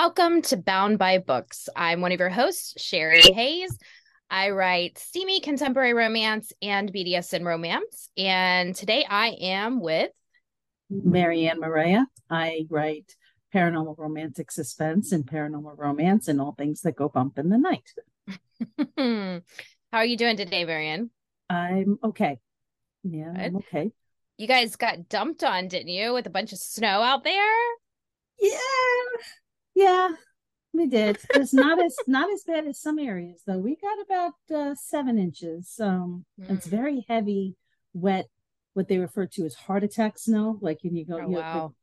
Welcome to Bound by Books. I'm one of your hosts, Sherri Hayes. I write steamy contemporary romance and BDSM romance. And today I am with Marianne Morea. I write paranormal romantic suspense and paranormal romance and all things that go bump in the night. How are you doing today, Marianne? I'm okay. Yeah, Good. I'm okay. You guys got dumped on, didn't you, with a bunch of snow out there? Yeah, yeah, we did. It's not as not as bad as some areas though. We got about uh, seven inches. Um, mm. it's very heavy, wet. What they refer to as heart attack snow. Like when you go, oh, you wow. Know,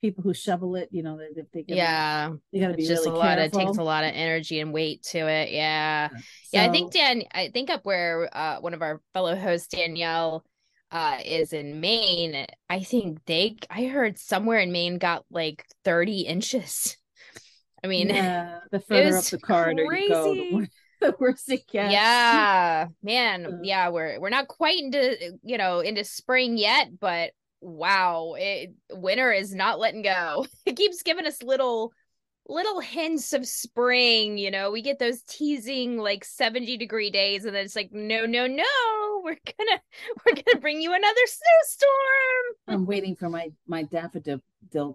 people who shovel it, you know, they, they yeah, they got to be just really a lot. Careful. It takes a lot of energy and weight to it. Yeah, so, yeah. I think Dan. I think up where uh, one of our fellow hosts, Danielle, uh, is in Maine. I think they. I heard somewhere in Maine got like thirty inches. I mean, yeah, the further up the corridor crazy. you go, the, more, the worse it gets. Yeah, man. Yeah, we're we're not quite into you know into spring yet, but wow, it, winter is not letting go. It keeps giving us little little hints of spring you know we get those teasing like 70 degree days and then it's like no no no we're gonna we're gonna bring you another snowstorm i'm waiting for my my daffodil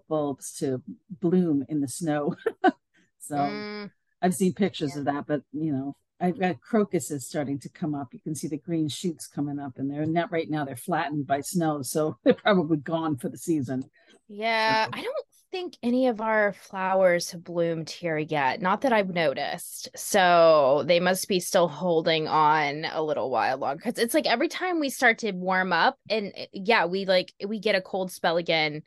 bulbs to bloom in the snow so mm. i've seen pictures yeah. of that but you know i've got crocuses starting to come up you can see the green shoots coming up and they're not right now they're flattened by snow so they're probably gone for the season yeah so. i don't think any of our flowers have bloomed here yet. Not that I've noticed. So they must be still holding on a little while longer. Cause it's like every time we start to warm up and eh, yeah, we like we get a cold spell again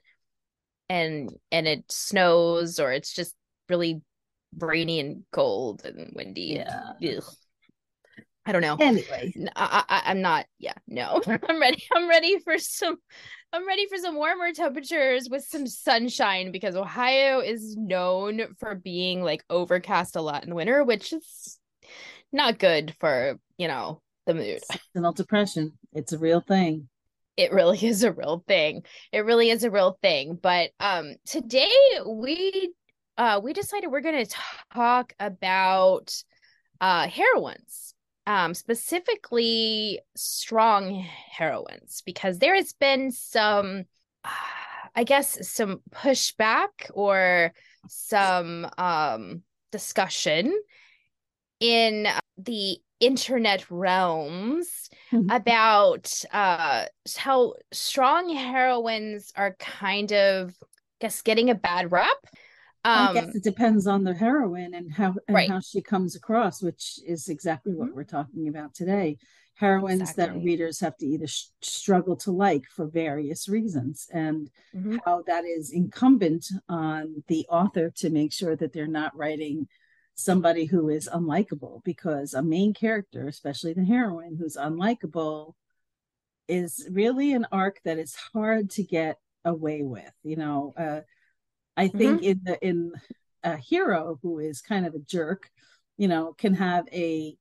and and it snows or it's just really rainy and cold and windy. Yeah. Ugh. I don't know. Anyway, I, I, I'm not. Yeah, no. I'm ready. I'm ready for some I'm ready for some warmer temperatures with some sunshine because Ohio is known for being like overcast a lot in the winter, which is not good for, you know, the mood. Seasonal depression. It's a real thing. It really is a real thing. It really is a real thing. But um today we uh we decided we're gonna talk about uh heroines um, specifically strong heroines, because there has been some, uh, I guess, some pushback or some um, discussion in the internet realms mm-hmm. about uh, how strong heroines are kind of, I guess, getting a bad rap um, I guess it depends on the heroine and how and right. how she comes across, which is exactly what mm-hmm. we're talking about today. Heroines exactly. that readers have to either sh- struggle to like for various reasons, and mm-hmm. how that is incumbent on the author to make sure that they're not writing somebody who is unlikable, because a main character, especially the heroine who's unlikable, is really an arc that is hard to get away with. You know, uh, I think mm-hmm. in the in a hero who is kind of a jerk, you know, can have a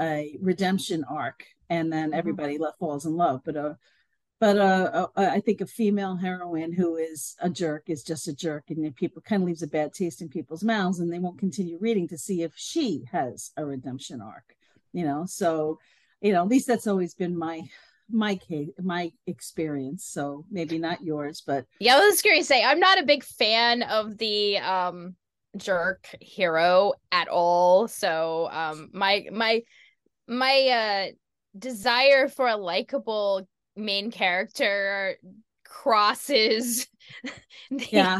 a redemption arc and then mm-hmm. everybody mm-hmm. falls in love. But uh but uh, uh, I think a female heroine who is a jerk is just a jerk, and people kind of leaves a bad taste in people's mouths, and they won't continue reading to see if she has a redemption arc. You know, so you know, at least that's always been my my case my experience so maybe not yours but yeah i was going to say i'm not a big fan of the um jerk hero at all so um my my my uh desire for a likable main character crosses the, yeah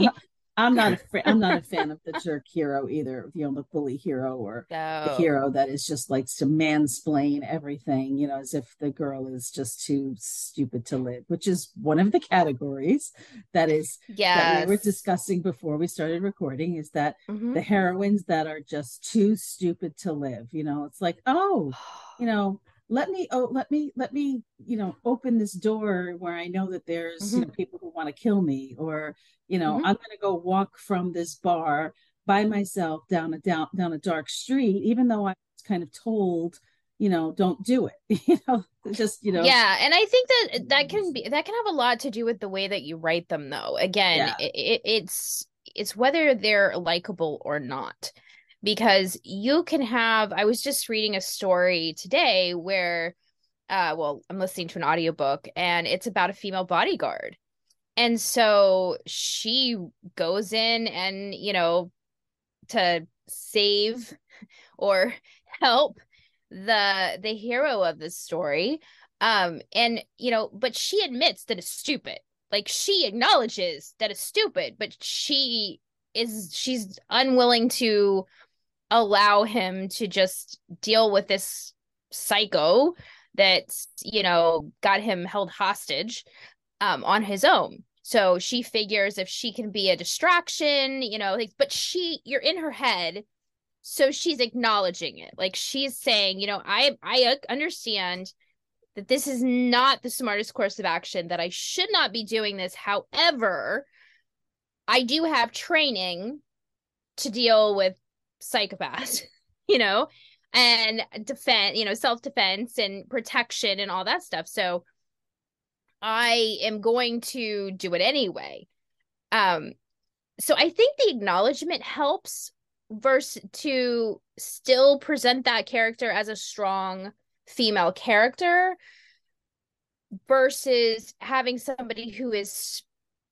I'm not a fa- I'm not a fan of the jerk hero either. You know, the bully hero or no. the hero that is just like to mansplain everything. You know, as if the girl is just too stupid to live, which is one of the categories that is yeah that we were discussing before we started recording. Is that mm-hmm. the heroines that are just too stupid to live? You know, it's like oh, you know let me oh let me let me you know open this door where i know that there's mm-hmm. you know people who want to kill me or you know mm-hmm. i'm going to go walk from this bar by myself down a down down a dark street even though i was kind of told you know don't do it you know just you know yeah and i think that that can be that can have a lot to do with the way that you write them though again yeah. it, it, it's it's whether they're likable or not because you can have i was just reading a story today where uh well i'm listening to an audiobook and it's about a female bodyguard. And so she goes in and you know to save or help the the hero of the story. Um and you know but she admits that it's stupid. Like she acknowledges that it's stupid but she is she's unwilling to allow him to just deal with this psycho that you know got him held hostage um on his own so she figures if she can be a distraction you know but she you're in her head so she's acknowledging it like she's saying you know i i understand that this is not the smartest course of action, that I should not be doing this. However, I do have training to deal with psychopaths, you know, and defend, you know, self defense and protection and all that stuff. So I am going to do it anyway. Um, so I think the acknowledgement helps versus to still present that character as a strong female character versus having somebody who is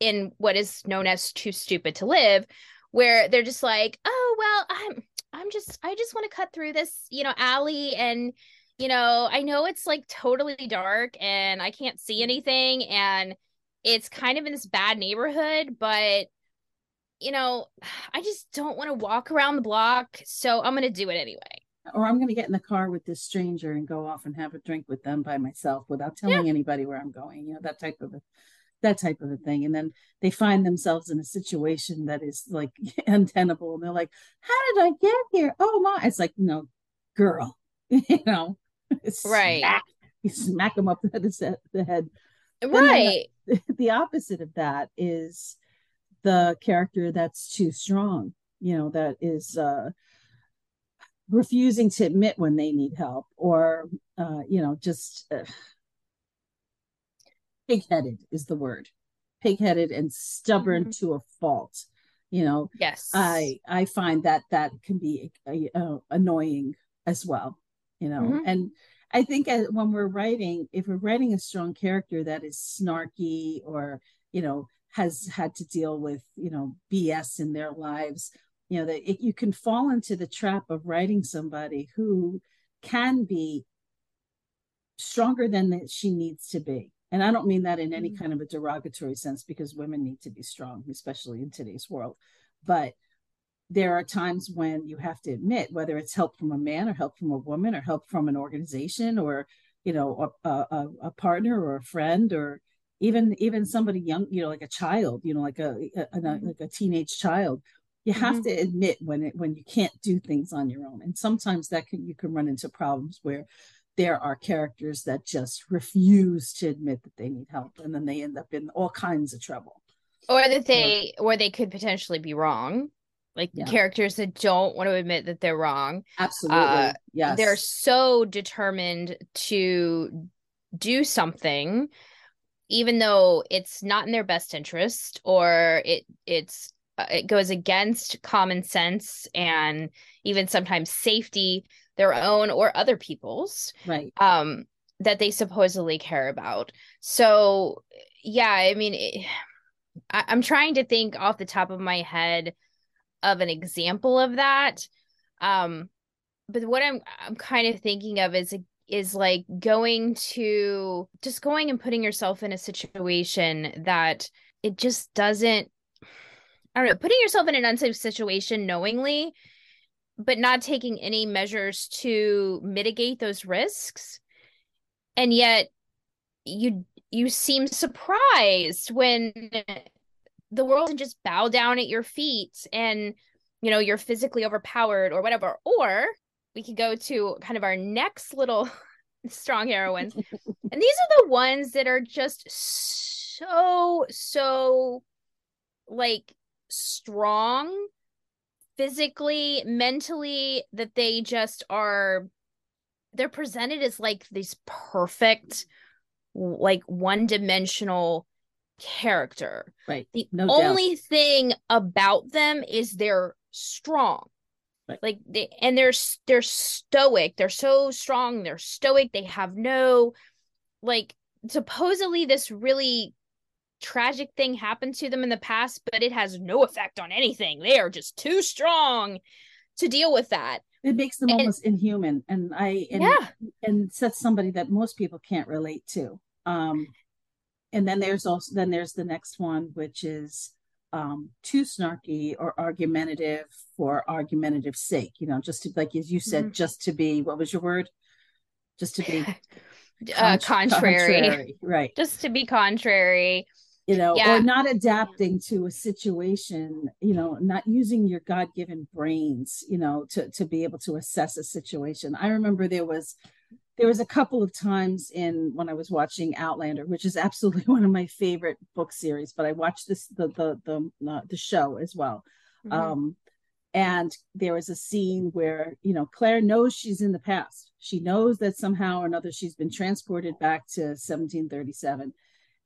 in what is known as too stupid to live where they're just like oh well i'm i'm just i just want to cut through this you know alley and you know i know it's like totally dark and i can't see anything and it's kind of in this bad neighborhood but you know i just don't want to walk around the block so i'm going to do it anyway or I'm going to get in the car with this stranger and go off and have a drink with them by myself without telling yeah. anybody where I'm going. You know that type of a that type of a thing. And then they find themselves in a situation that is like untenable, and they're like, "How did I get here? Oh my!" It's like, no, girl, you know, right? Smack, you smack them up the, the head. Right. The, the opposite of that is the character that's too strong. You know, that is. uh refusing to admit when they need help or uh, you know just uh, pig-headed is the word. Pig-headed and stubborn mm-hmm. to a fault you know? Yes. I i find that that can be uh, annoying as well you know? Mm-hmm. and i think as, when we're writing if we're writing a strong character that is snarky or you know has had to deal with you know bs in their lives you know that it, you can fall into the trap of writing somebody who can be stronger than that she needs to be and i don't mean that in any mm-hmm. kind of a derogatory sense because women need to be strong especially in today's world but there are times when you have to admit whether it's help from a man or help from a woman or help from an organization or you know a, a, a partner or a friend or even even somebody young you know like a child you know like a, a, a mm-hmm. like a teenage child you have mm-hmm. to admit when it when you can't do things on your own and sometimes that can you can run into problems where there are characters that just refuse to admit that they need help and then they end up in all kinds of trouble. Or that they or they could potentially be wrong. Like yeah. characters that don't want to admit that they're wrong absolutely. uh, yes. they're so determined to do something even though it's not in their best interest or it it's uh, it goes against common sense and even sometimes safety their own or other people's right. um that they supposedly care about. So yeah i mean it, I, i'm trying to think off the top of my head of an example of that. Um but what i'm i'm kind of thinking of is is like going to just going and putting yourself in a situation that it just doesn't I don't know, putting yourself in an unsafe situation knowingly, but not taking any measures to mitigate those risks. And yet you you seem surprised when the world can just bow down at your feet and you know you're physically overpowered or whatever or we could go to kind of our next little strong heroines and these are the ones that are just so so like strong physically, mentally, that they just are they're presented as like these perfect like one-dimensional character. Right. The no only doubt. thing about them is they're strong. Right. Like they and they're they're stoic. They're so strong. They're stoic. They have no like supposedly this really tragic thing happened to them in the past, but it has no effect on anything. They are just too strong to deal with that. It makes them and, almost inhuman, and I and, yeah, and sets somebody that most people can't relate to. Um, and then there's also then there's the next one, which is um, too snarky or argumentative for argumentative sake. You know, just to like as you said, mm-hmm. just to be what was your word? Just to be uh, contrary. contrary, right? Just to be contrary you know, yeah. or not adapting to a situation, you know, not using your God given brains, you know, to, to be able to assess a situation. I remember there was there was a couple of times in when I was watching Outlander, which is absolutely one of my favorite book series, but I watched this the the the uh, the show as well. Mm-hmm. Um, and there was a scene where you know Claire knows she's in the past. She knows that somehow or another she's been transported back to 1737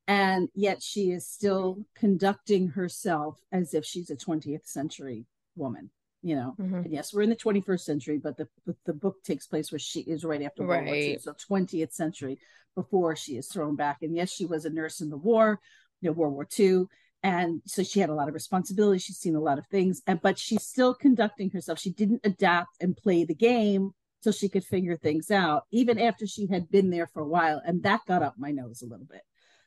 and yet she is still conducting herself as if she's a 20th century woman you know? Mm-hmm. yes we're in the 21st century but the the book takes place where she is right after world right. war ii so 20th century before she is thrown back. And yes she was a nurse in the war you know world war ii and so she had a lot of responsibility. She's seen a lot of things and but she's still conducting herself. She didn't adapt and play the game so she could figure things out even after she had been there for a while and that got up my nose a little bit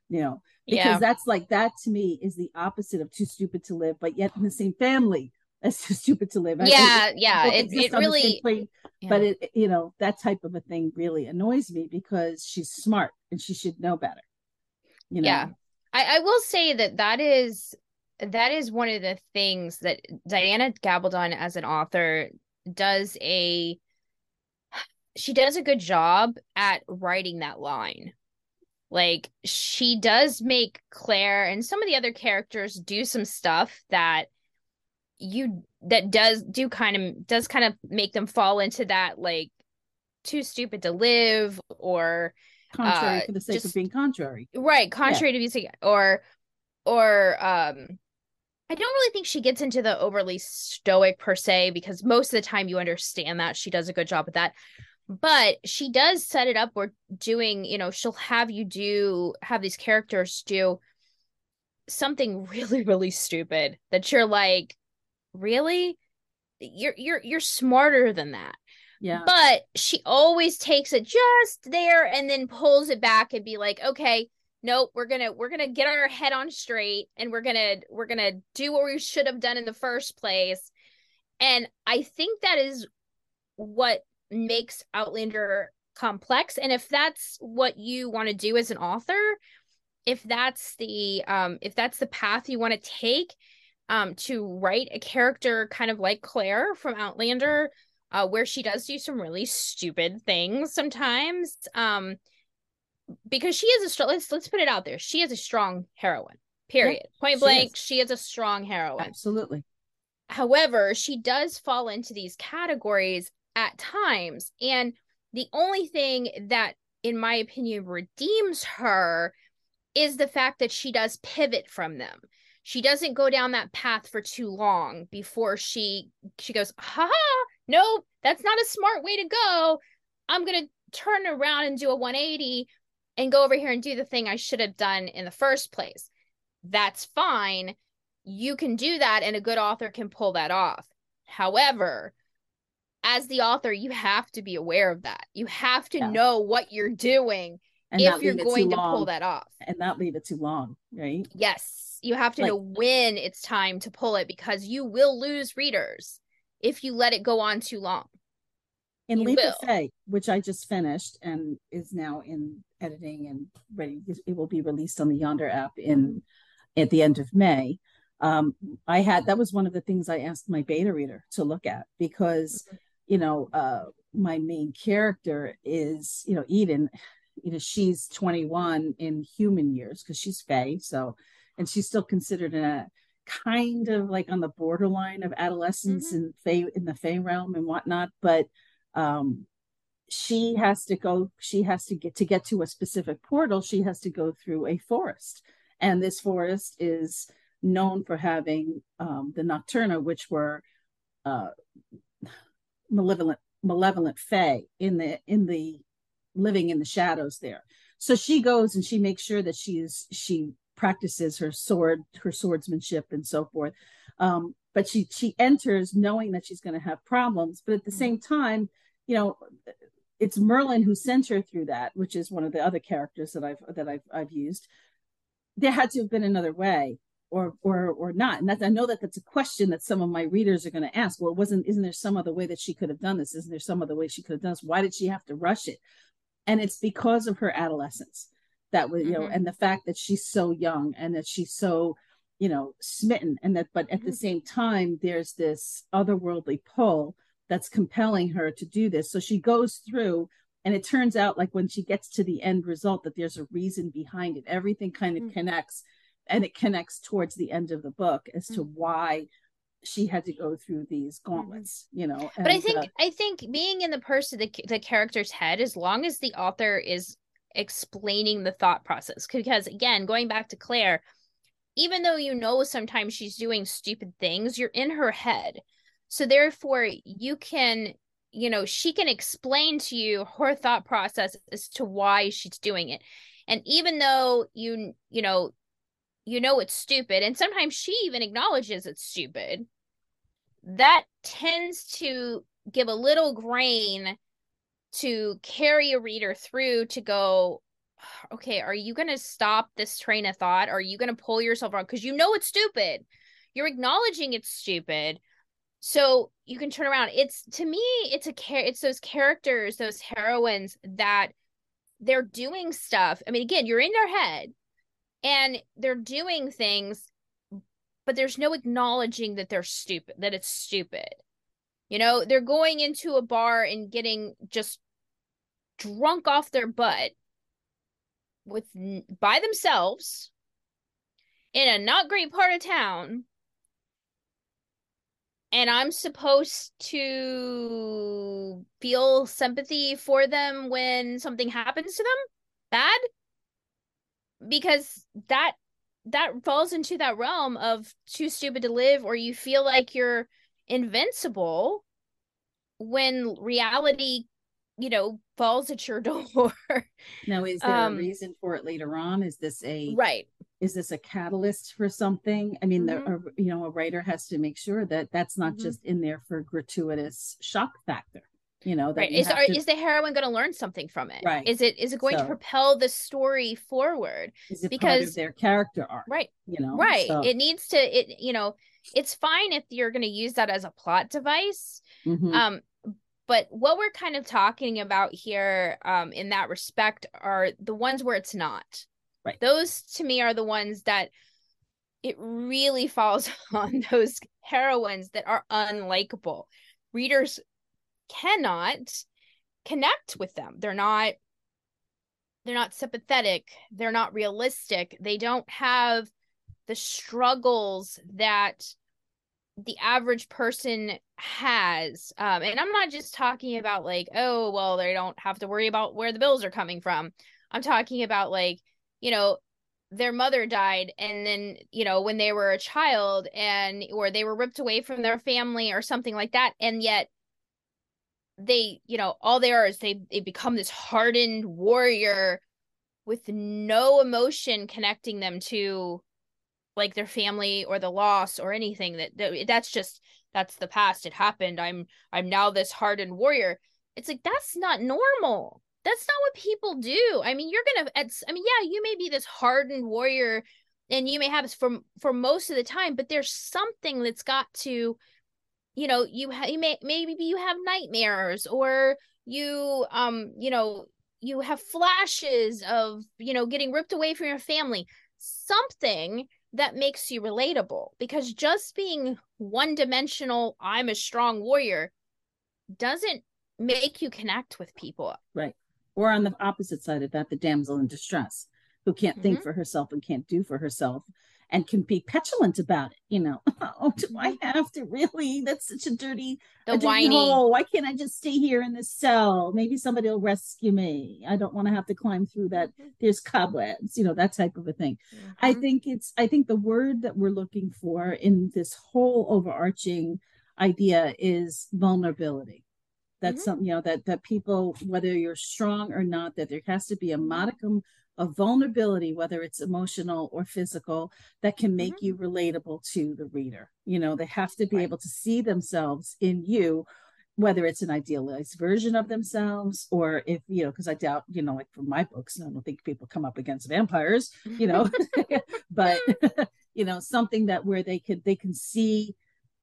you know, because yeah. that's like that to me is the opposite of too stupid to live, but yet in the same family as too stupid to live. Yeah, yeah, it, it really, plane, yeah. but it, you know, that type of a thing really annoys me because she's smart and she should know better. You know? Yeah, I, I will say that that is that is one of the things that Diana Gabaldon as an author does a she does a good job at writing that line like she does make Claire and some of the other characters do some stuff that you that does do kind of does kind of make them fall into that like too stupid to live or contrary uh, for the sake just, of being contrary. Right, contrary yeah. to being or or um I don't really think she gets into the overly stoic per se because most of the time you understand that she does a good job with that but she does set it up where doing you know she'll have you do have these characters do something really really stupid that you're like really? You're you're you're smarter than that. Yeah. But she always takes it just there and then pulls it back and be like okay nope we're gonna we're gonna get our head on straight and we're gonna we're gonna do what we should have done in the first place. And i think that is what makes Outlander complex. And if that's what you want to do as an author, if that's the um if that's the path you want to take um to write a character kind of like Claire from Outlander, uh, where she does do some really stupid things sometimes. Um because she is a strong let's let's put it out there. She is a strong heroine. Period. Point blank, is. she is a strong heroine. Absolutely. However, she does fall into these categories at times. And the only thing that, in my opinion, redeems her is the fact that she does pivot from them. She doesn't go down that path for too long before she she goes, ha ha, no, that's not a smart way to go. I'm gonna turn around and do a 180 and go over here and do the thing I should have done in the first place. That's fine. You can do that, and a good author can pull that off. However, as the author, you have to be aware of that. You have to yeah. know what you're doing and if you're going to pull that off. And not leave it too long, right? Yes. You have to like, know when it's time to pull it because you will lose readers if you let it go on too long. In Leap of Fae, which I just finished and is now in editing and ready, it will be released on the Yonder app in at the end of May. Um, I had that was one of the things I asked my beta reader to look at because mm-hmm you know, uh, my main character is, you know, Eden, you know, she's 21 in human years because she's Fae. So, and she's still considered in a kind of like on the borderline of adolescence mm-hmm. and Fae in the Fae realm and whatnot. But, um, she has to go, she has to get to get to a specific portal, she has to go through a forest and this forest is known for having um, the nocturna which were uh, malevolent malevolent fae in the in the living in the shadows there. So she goes and she makes sure that she is she practices her sword her swordsmanship and so forth. Um, but she she enters knowing that she's going to have problems but at the mm-hmm. same time you know it's merlin who sent her through that which is one of the other characters that i've that i've, I've used. There had to have been another way or or or not. And that's i know that that's a question that some of my readers are going to ask. Well wasn't isn't there some other way that she could have done this? Isn't there some other way she could have done this? Why did she have to rush it? And it's because of her adolescence that was you know mm-hmm. and the fact that she's so young and that she's so you know smitten and that but at mm-hmm. the same time there's this otherworldly pull that's compelling her to do this. So she goes through and it turns out like when she gets to the end result that there's a reason behind it. Everything kind of mm-hmm. connects and it connects towards the end of the book as to mm-hmm. why she had to go through these mm-hmm. gauntlets you know and, but i think uh, i think being in the person the, the character's head as long as the author is explaining the thought process because again going back to claire even though you know sometimes she's doing stupid things you're in her head so therefore you can you know she can explain to you her thought process as to why she's doing it and even though you you know you know it's stupid and sometimes she even acknowledges it's stupid. That tends to give a little grain to carry a reader through to go okay are you going to stop this train of thought? Are you going to pull yourself around? Because you know it's stupid. You're acknowledging it's stupid. So you can turn around. It's to me it's a care it's those characters those heroines that they're doing stuff. I mean again you're in their head and they're doing things but there's no acknowledging that they're stupid that it's stupid. You know they're going into a bar and getting just drunk off their butt with by themselves in a not great part of town. And I'm supposed to feel sympathy for them when something happens to them? Bad because that that falls into that realm of too stupid to live or you feel like you're invincible when reality you know falls at your door. Now is there um, a reason for it later on? Is this a right. is this a catalyst for something? I mean mm-hmm. the you know a writer has to make sure that that's not mm-hmm. just in there for gratuitous shock factor you know right is, are, to... is the heroine going to learn something from it right is it is it going so, to propel the story forward is it because their character arc right you know right so. it needs to it you know it's fine if you're going to use that as a plot device mm-hmm. um but what we're kind of talking about here um in that respect are the ones where it's not right those to me are the ones that it really falls on those heroines that are unlikable readers cannot connect with them. They're not they're not sympathetic, they're not realistic. They don't have the struggles that the average person has um and i'm not just talking about like oh well they don't have to worry about where the bills are coming from i'm talking about like you know their mother died and then you know when they were a child and or they were ripped away from their family or something like that and yet they you know all they are is they they become this hardened warrior with no emotion connecting them to like their family or the loss or anything that, that that's just that's the past. It happened. I'm i'm now this hardened warrior. It's like that's not normal. That's not what people do. I mean you're gonna i mean yeah you may be this hardened warrior and you may have this for for most of the time but there's something that's got to you know you ha- you may maybe you have nightmares or you um you know you have flashes of you know getting ripped away from your family. Something that makes you relatable because just being one dimensional i'm a strong warrior doesn't make you connect with people. Right. Or on the opposite side of that the damsel in distress who can't mm-hmm. think for herself and can't do for herself and can be petulant about it. You know, oh, do I mm-hmm. have to really? That's such a dirty, the a dirty whiny. hole. Why can't I just stay here in this cell? Maybe somebody will rescue me. I don't want to have to climb through that. Mm-hmm. There's cobwebs, you know, that type of a thing. Mm-hmm. I think it's. I think the word that we're looking for in this whole overarching idea is vulnerability that's mm-hmm. something you know that that people whether you're strong or not that there has to be a modicum of vulnerability, whether it's emotional or physical, that can make mm-hmm. you relatable to the reader. You know, they have to be right. able to see themselves in you, whether it's an idealized version of themselves or if, you know, because I doubt, you know, like for my books, I don't think people come up against vampires, you know, but, you know, something that where they could, they can see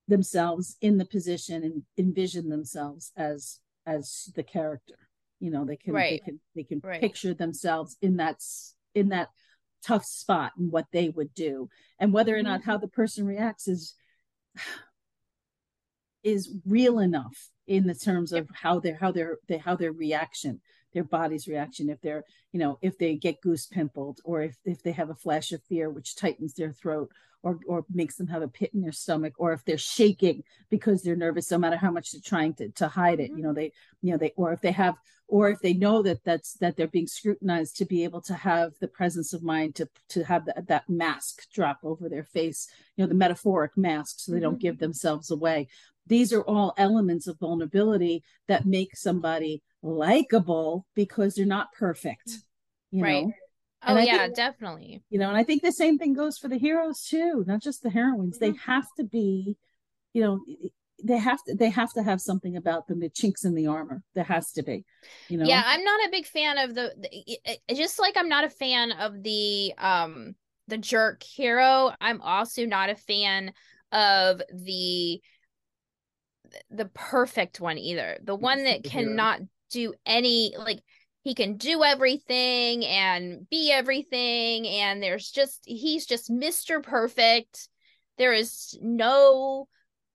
themselves in the position and envision themselves as as the character you know they can right. they can they can right. picture themselves in that in that tough spot and what they would do and whether or not mm-hmm. how the person reacts is is real enough in the terms of how their how their they, how their reaction their body's reaction if they're you know if they get goose pimpled or if, if they have a flash of fear which tightens their throat or or makes them have a pit in their stomach or if they're shaking because they're nervous no matter how much they're trying to, to hide it you know they you know they or if they have or if they know that that's that they're being scrutinized to be able to have the presence of mind to to have that, that mask drop over their face you know the metaphoric mask so they don't mm-hmm. give themselves away these are all elements of vulnerability that make somebody likable because they're not perfect you right. know? oh yeah think, definitely. You know and i think the same thing goes for the heroes too not just the heroines. Mm-hmm. they have to be you know they have to they have to have something about them the chinks in the armor. There has to be you know? Yeah i'm not a big fan of the, the just like i'm not a fan of the um the jerk hero. I'm also not a fan of the the perfect one either the one that cannot do any like he can do everything and be everything and there's just he's just Mr. Perfect. There is no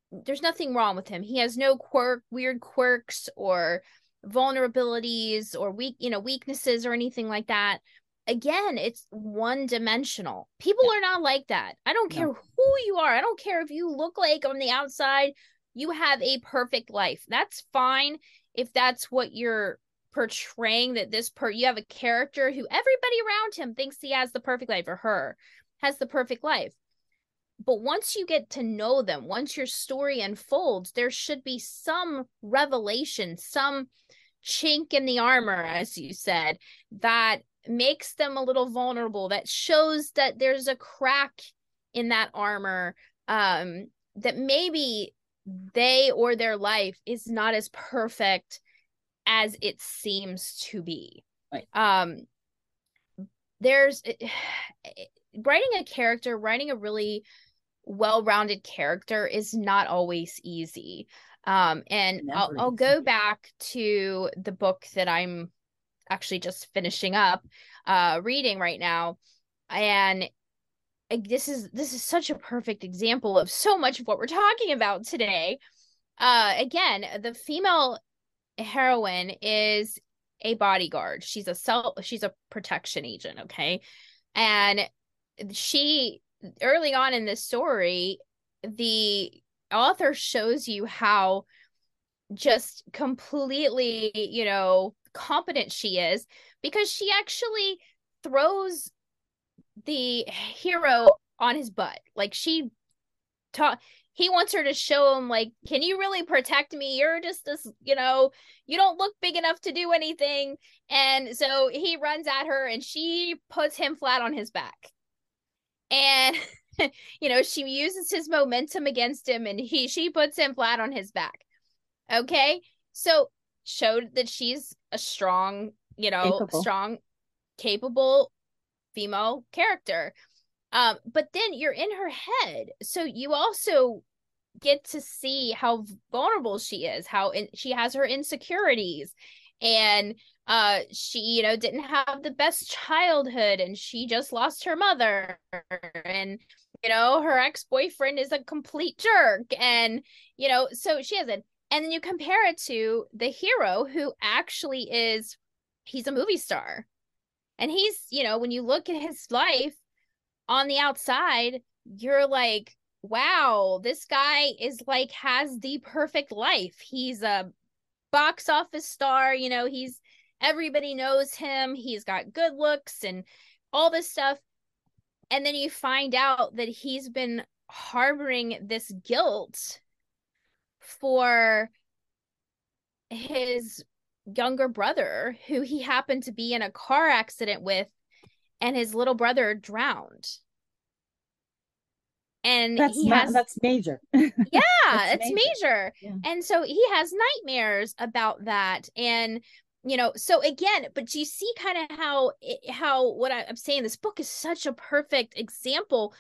there's nothing wrong with him. He has no quirk weird quirks or vulnerabilities or weak you know weaknesses or anything like that. Again, it's one dimensional. People yeah. are not like that. I don't care no. who you are. I don't care if you look like on the outside you have a perfect life. That's fine if that's what you're portraying that this per you have a character who everybody around him thinks he has the perfect life or her has the perfect life but once you get to know them once your story unfolds there should be some revelation some chink in the armor as you said that makes them a little vulnerable that shows that there's a crack in that armor um that maybe they or their life is not as perfect as it seems to be. Right. Um there's writing a character, writing a really well-rounded character is not always easy. Um and I'll, I'll go back to the book that I'm actually just finishing up uh reading right now and this is this is such a perfect example of so much of what we're talking about today. Uh again, the female heroine is a bodyguard. She's a self she's a protection agent, okay? And she early on in this story, the author shows you how just completely, you know, competent she is because she actually throws the hero on his butt. Like she taught he wants her to show him like can you really protect me? You're just this you know you don't look big enough to do anything. And so he runs at her and she puts him flat on his back. And you know she uses his momentum against him and he she puts him flat on his back. Okay? So showed that she's a strong you know capable. strong capable female character. Um, but then you're in her head. So you also get to see how vulnerable she is, how in, she has her insecurities. And uh she you know didn't have the best childhood and she just lost her mother. And you know her ex-boyfriend is a complete jerk. And you know so she has it. And then you compare it to the hero who actually is he's a movie star and he's you know when you look at his life on the outside, you're like, wow, this guy is like has the perfect life. He's a box office star, you know, he's everybody knows him, he's got good looks and all this stuff. And then you find out that he's been harboring this guilt for his younger brother who he happened to be in a car accident with and his little brother drowned and that's he has that's major yeah that's it's major, major. Yeah. and so he has nightmares about that and you know so again but you see kind of how how what i'm saying this book is such a perfect example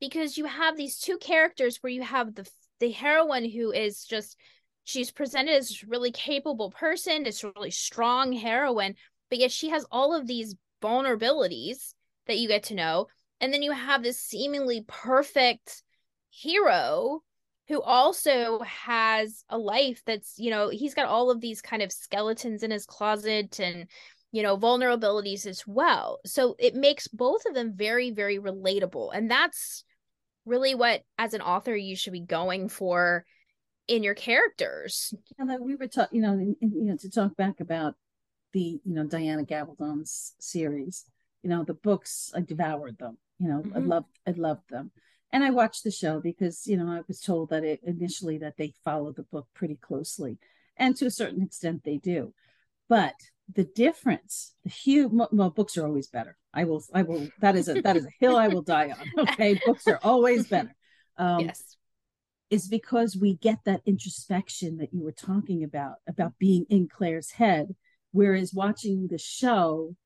because you have these two characters where you have the the heroine who is just she's presented as a really capable person it's really strong heroine but yet she has all of these vulnerabilities that you get to know. And then you have this seemingly perfect hero who also has a life that's you know he's got all of these kind of skeletons in his closet and you know vulnerabilities as well. So it makes both of them very very relatable. And that's really what as an author you should be going for in your characters and then we were talking you know in, in, you know to talk back about the you know diana gabaldon's series you know the books i devoured them you know mm-hmm. i loved i loved them and I watched the show because you know I was told that it initially that they follow the book pretty closely, and to a certain extent they do, but the difference, the huge well, books are always better. I will, I will. That is a that is a hill I will die on. Okay, books are always better. Um, yes, is because we get that introspection that you were talking about about being in Claire's head, whereas watching the show,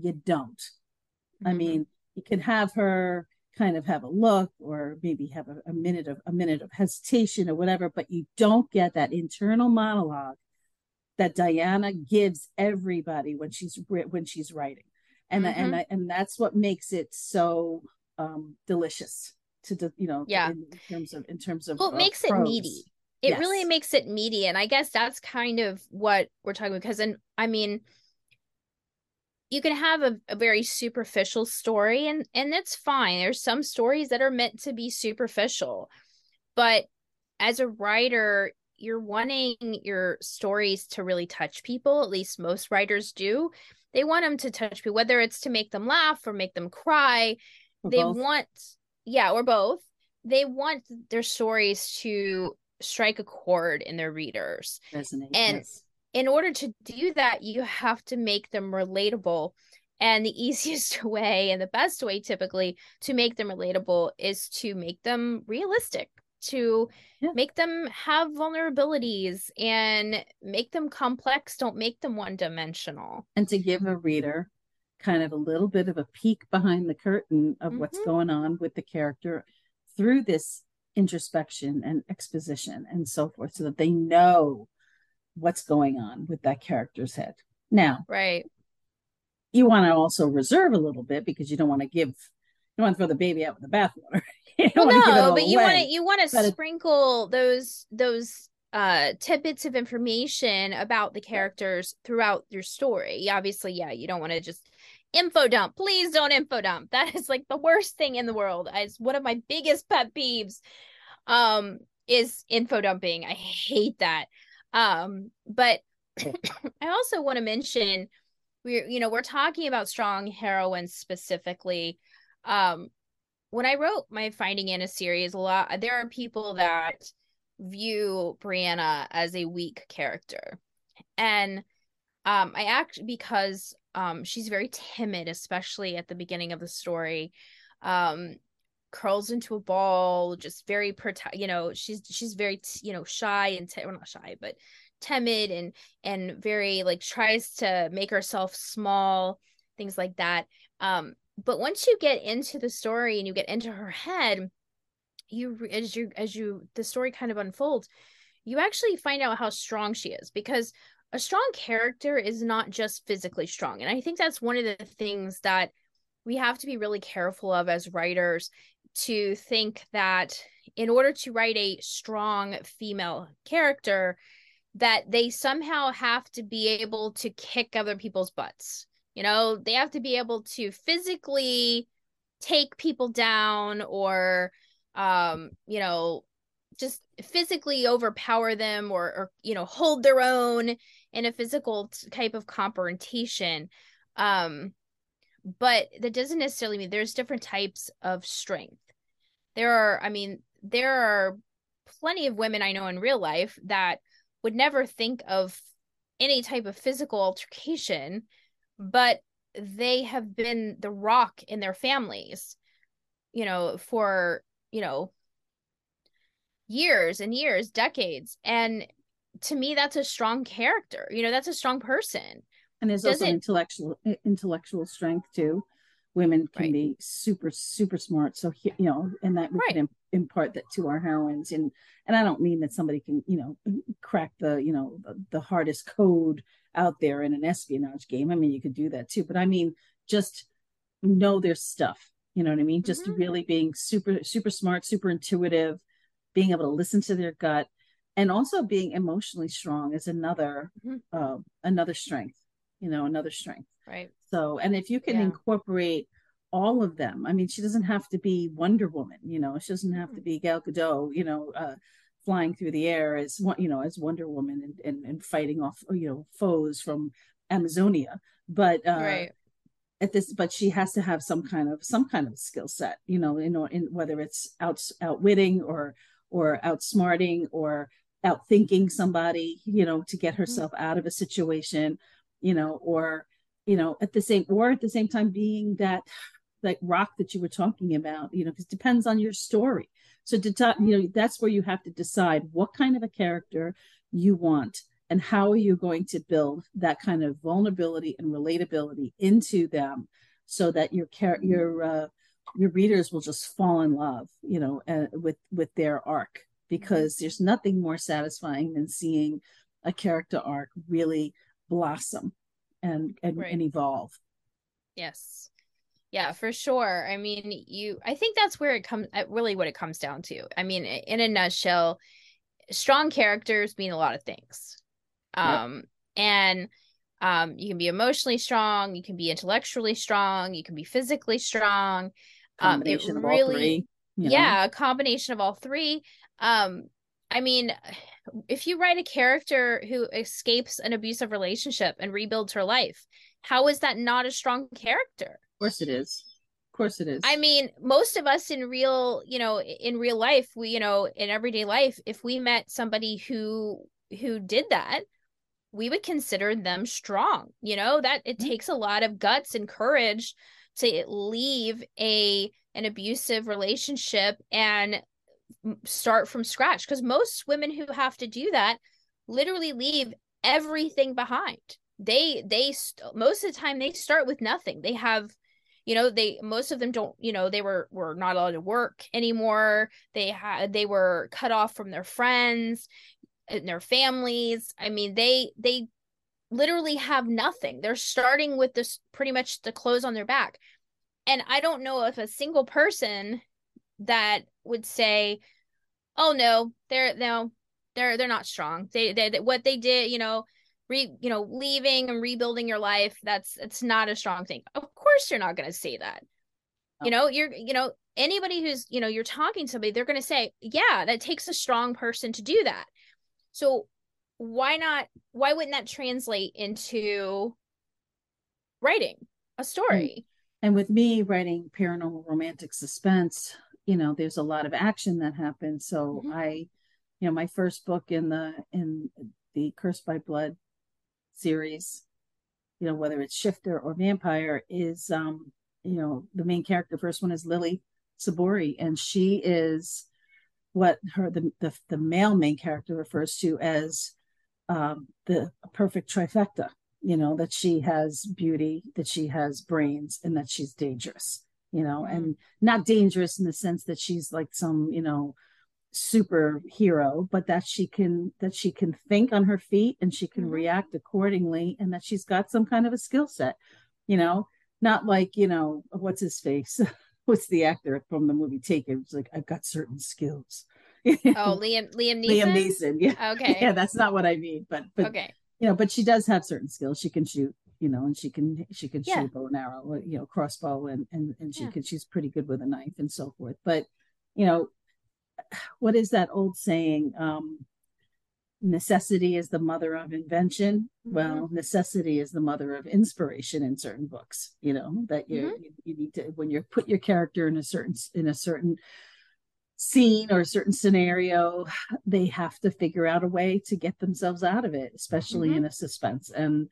you don't. Mm-hmm. I mean, you can have her kind of have a look or maybe have a, a, minute of a minute of hesitation or whatever but you don't get that internal monologue that diana gives everybody when she's when she's writing and mm-hmm. and and that's what makes it so um delicious to you know yeah. in, in terms of in terms of well it makes it meaty. it yes. really makes it meaty and i guess that's kind of what we're talking about because and i mean you can have a, a very superficial story and and that's fine. There's some stories that are meant to be superficial but as a writer you're wanting your stories to really touch people at least most writers do. They want them to touch people whether it's to make them laugh or make them cry. Or they both. want yeah or both they want their stories to strike a chord in their readers Resonate, and yes in order to do that, you have to make them relatable. And the easiest way and the best way typically to make them relatable is to make them realistic, to yeah. make them have vulnerabilities and make them complex. Don't make them one dimensional. And to give a reader kind of a little bit of a peek behind the curtain of mm-hmm. what's going on with the character through this introspection and exposition and so forth so that they know what's going on with that character's head. Now, right. You want to also reserve a little bit because you don't want to give you don't want to throw the baby out with the bathwater. well, no, but you want to you want to sprinkle it, those those uh tidbits of information about the characters throughout your story. Obviously, yeah, you don't want to just info dump. Please don't info dump. That is like the worst thing in the world. It's one of my biggest pet peeves. Um, is info dumping. I hate that. Um, but I also want to mention we're you know we're talking about strong heroines specifically. Um, when I wrote my Finding Anna series, a lot there are people that view Brianna as a weak character, and um, I act because um, she's very timid, especially at the beginning of the story. Um, curls into a ball just very prote- you know she's she's very you know shy and t- well, not shy but timid and and very like tries to make herself small things like that um but once you get into the story and you get into her head you as you as you the story kind of unfolds you actually find out how strong she is because a strong character is not just physically strong and i think that's one of the things that we have to be really careful of as writers to think that in order to write a strong female character that they somehow have to be able to kick other people's butts. You know they have to be able to physically take people down or um you know just physically overpower them or or you know hold their own in a physical type of confrontation um but that doesn't necessarily mean there's different types of strength. There are i mean there are plenty of women i know in real life that would never think of any type of physical altercation but they have been the rock in their families you know for you know years and years decades. And to me that's a strong character you know that's a strong person. And there's Does also it... intellectual intellectual strength too. Women can right. be super super smart. So you know and that we right. can impart that to our heroines. And and i don't mean that somebody can you know crack the you know the, hardest code out there in an espionage game. I mean you could do that too. But i mean just know their stuff. You know what i mean? Just mm-hmm. really being super super smart super intuitive being able to listen to their gut and also being emotionally strong is another mm-hmm. uh, another strength you know another strength right so and if you can yeah. incorporate all of them i mean she doesn't have to be wonder woman you know she doesn't have to mm-hmm. be gal gadot you know uh, flying through the air as you know as wonder woman and, and, and fighting off you know foes from amazonia but uh right at this but she has to have some kind of some kind of skill set you know in, in whether it's out outwitting or or outsmarting or outthinking somebody, you know, to get mm-hmm. herself out of a situation, you know, or, you know, at the same or at the same time being that like rock that you were talking about, you know, because it depends on your story. So to talk, you know, that's where you have to decide what kind of a character you want and how are you going to build that kind of vulnerability and relatability into them so that your care your uh, your readers will just fall in love you know uh, with with their arc because there's nothing more satisfying than seeing a character arc really blossom and and, right. and evolve yes yeah for sure i mean you i think that's where it comes uh, really what it comes down to i mean in a nutshell strong characters mean a lot of things um yep. and um you can be emotionally strong you can be intellectually strong you can be physically strong um, um, really, all three. You know? Yeah, a combination of all three. Um, I mean, if you write a character who escapes an abusive relationship and rebuilds her life, how is that not a strong character? Of course it is. Of course it is. I mean, most of us in real, you know, in real life, we, you know, in everyday life, if we met somebody who who did that, we would consider them strong. You know, that it takes a lot of guts and courage to leave a an abusive relationship and start from scratch. Because most women who have to do that literally leave everything behind. They they st- most of the time they start with nothing. They have you know they most of them don't you know they were were not allowed to work anymore. They had they were cut off from their friends and their families. I mean they they literally have nothing. They're starting with this pretty much the clothes on their back. And I don't know if a single person that would say, "Oh no, they're no, they're they're not strong. They they, they what they did, you know, re you know, leaving and rebuilding your life, that's it's not a strong thing." Of course you're not going to say that. You know, you're you know, anybody who's, you know, you're talking to somebody, they're going to say, "Yeah, that takes a strong person to do that." So why not why wouldn't that translate into writing a story and, and with me writing paranormal romantic suspense you know there's a lot of action that happens so mm-hmm. i you know my first book in the in the cursed by blood series you know whether it's shifter or vampire is um you know the main character first one is lily sabori and she is what her the, the the male main character refers to as um, the perfect trifecta you know that she has beauty that she has brains and that she's dangerous you know mm-hmm. and not dangerous in the sense that she's like some you know superhero but that she can that she can think on her feet and she can mm-hmm. react accordingly and that she's got some kind of a skill set you know not like you know what's his face what's the actor from the movie taken it's like i've got certain skills oh, Liam Liam Neeson. Liam Neeson. Yeah. Okay. Yeah, that's not what I mean, but but okay. You know, but she does have certain skills. She can shoot. You know, and she can she can yeah. shoot bow and arrow, you know, crossbow, and and and she yeah. can she's pretty good with a knife and so forth. But you know, what is that old saying? Um, necessity is the mother of invention. Mm-hmm. Well, necessity is the mother of inspiration in certain books. You know that you mm-hmm. you need to when you put your character in a certain in a certain scene or a certain scenario, they have to figure out a way to get themselves out of it, especially mm-hmm. in a suspense and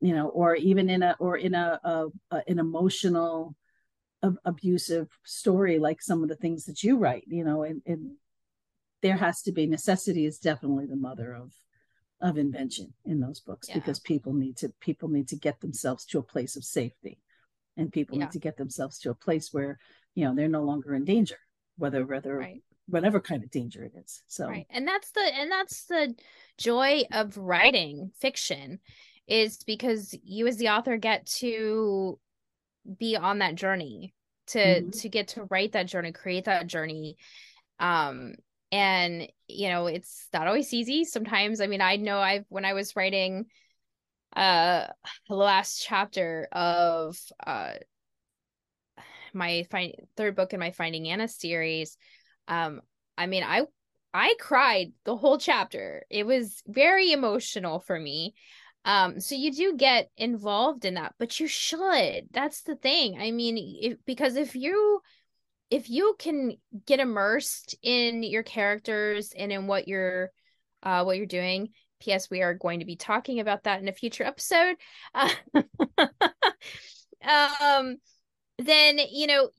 you know, or even in a or in a, a, a an emotional abusive story like some of the things that you write you know and, and there has to be necessity is definitely the mother of of invention in those books yeah. because people need to people need to get themselves to a place of safety and people yeah. need to get themselves to a place where you know they're no longer in danger whether whether right. whatever kind of danger it is so right and that's the and that's the joy of writing fiction is because you as the author get to be on that journey to mm-hmm. to get to write that journey create that journey. Um and you know it's not always easy. Sometimes i mean i know i've when i was writing uh the last chapter of uh my find third book in my finding anna series um i mean i i cried the whole chapter. It was very emotional for me um, so you do get involved in that, but you should. That's the thing. I mean, if, because if you if you can get immersed in your characters and in what you're uh what you're doing, PS we are going to be talking about that in a future episode. Uh, um then, you know,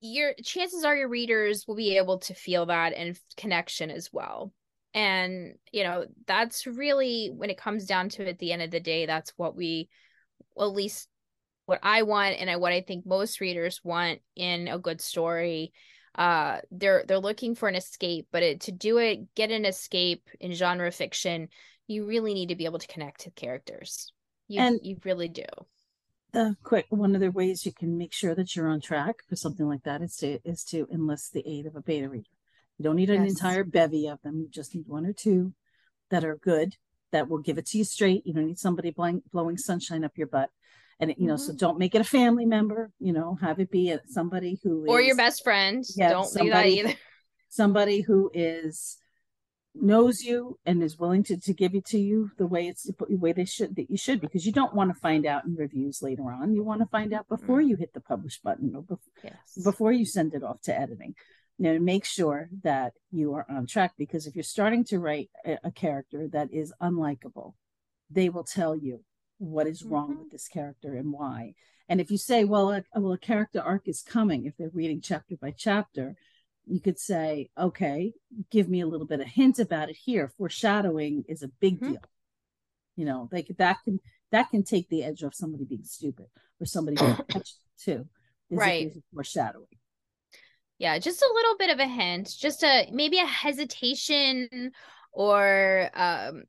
your chances are your readers will be able to feel that and connection as well and you know that's really when it comes down to it, at the end of the day that's what we well, at least what i want and I, what i think most readers want in a good story. Uh they're they're looking for an escape but it, to do it get an escape in genre fiction you really need to be able to connect to characters. You and you really do. the quick one of the ways you can make sure that you're on track for something like that is to is to enlist the aid of a beta reader you don't need an yes. entire bevy of them. You just need one or two that are good that will give it to you straight. You don't need somebody blowing, blowing sunshine up your butt. And you know, mm-hmm. so don't make it a family member. You know, have it be somebody who or your best friend. Yeah, don't somebody, do that either. Somebody who is knows you and is willing to, to give it to you the way it's the way they should that you should because you don't want to find out in reviews later on you want to find out before mm-hmm. you hit the publish button or before, yes. before you send it off to editing you know make sure that you are on track because if you're starting to write a, a character that is unlikable they will tell you what is mm-hmm. wrong with this character and why. And if you say well a, well a character arc is coming if they're reading chapter by chapter you could say okay give me a little bit of hint about it here. Foreshadowing is a big mm-hmm. deal. You know they could that can that can take the edge off somebody being stupid or somebody being too right. foreshadowing yeah just a little bit of a hint just a maybe a hesitation or um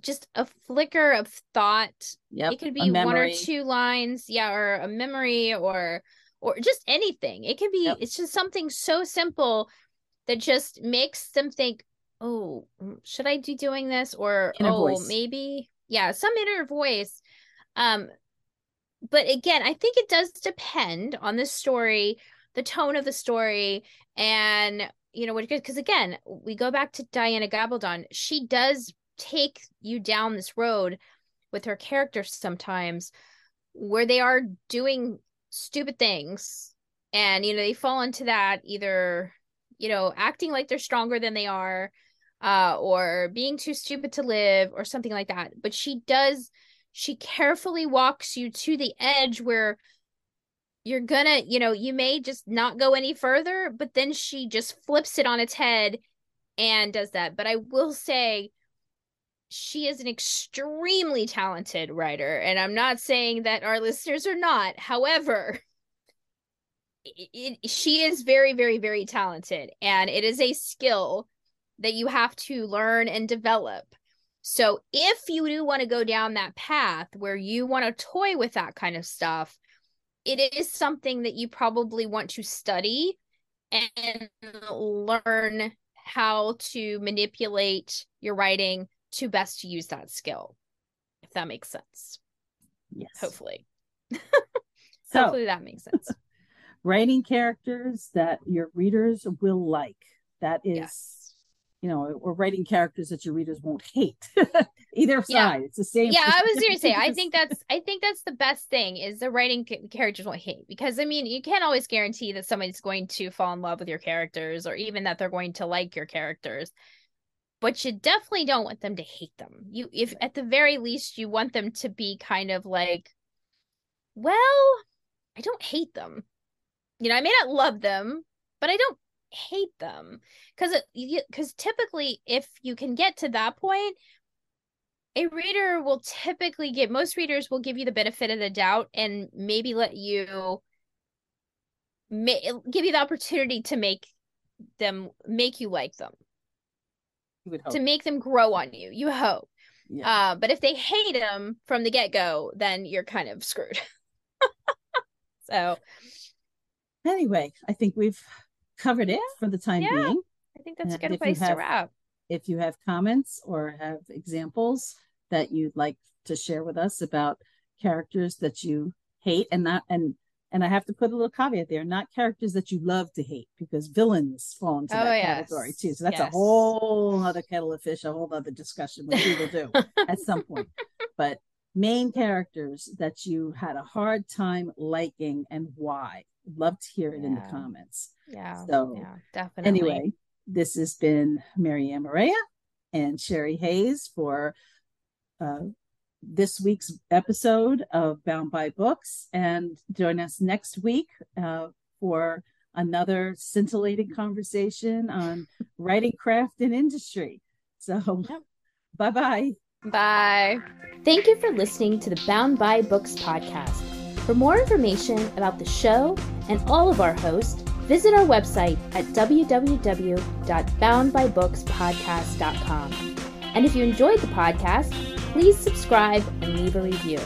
just a flicker of thought. Yeah, it could be one or two lines yeah or a memory or or just anything. It can be yep. it's just something so simple that just makes them think oh mm, should i be doing this? or inner oh voice. maybe yeah some inner voice. Um but again i think it does depend on the story the tone of the story and you know what because again we go back to diana gabaldon. She does take you down this road with her characters sometimes where they are doing stupid things and you know they fall into that either you know acting like they're stronger than they are uh or being too stupid to live or something like that. But she does she carefully walks you to the edge where you're gonna you know you may just not go any further but then she just flips it on its head and does that. But i will say she is an extremely talented writer and i'm not saying that our listeners are not. However it, it, she is very very very talented and it is a skill that you have to learn and develop. So if you do want to go down that path where you want to toy with that kind of stuff it is something that you probably want to study and learn how to manipulate your writing to best use that skill if that makes sense Yes. Hopefully. so, Hopefully that makes sense. writing characters that your readers will like. That is yes you know, or writing characters that your readers won't hate. Either side, it's the same. Yeah, I was gonna say, I think that's, I think that's the best thing is the writing characters won't hate because I mean, you can't always guarantee that somebody's going to fall in love with your characters or even that they're going to like your characters. But you definitely don't want them to hate them. You, if at the very least, you want them to be kind of like, well, I don't hate them. You know, I may not love them, but I don't hate them. Because it because typically if you can get to that point a reader will typically get most readers will give you the benefit of the doubt and maybe let you may, give you the opportunity to make them make you like them. To make them grow on you. You hope. Yeah. uh, but if they hate them from the get-go then you're kind of screwed. So anyway i think we've covered it for the time yeah, being. I think that's and a good place have, to wrap. If you have comments or have examples that you'd like to share with us about characters that you hate and not and and I have to put a little caveat there, not characters that you love to hate, because villains fall into oh, that yes. category too. So that's yes. a whole other kettle of fish, a whole other discussion which we will do at some point. But main characters that you had a hard time liking and why. Love to hear it yeah. in the comments. Yeah. So yeah, definitely. Anyway, this has been Marianne Morea and Sherri Hayes for uh, this week's episode of Bound by Books. And join us next week uh, for another scintillating conversation on writing craft and industry. So, yep. bye bye. Bye. Thank you for listening to the Bound by Books podcast. For more information about the show and all of our hosts, visit our website at www.boundbybookspodcast.com. And if you enjoyed the podcast, please subscribe and leave a review.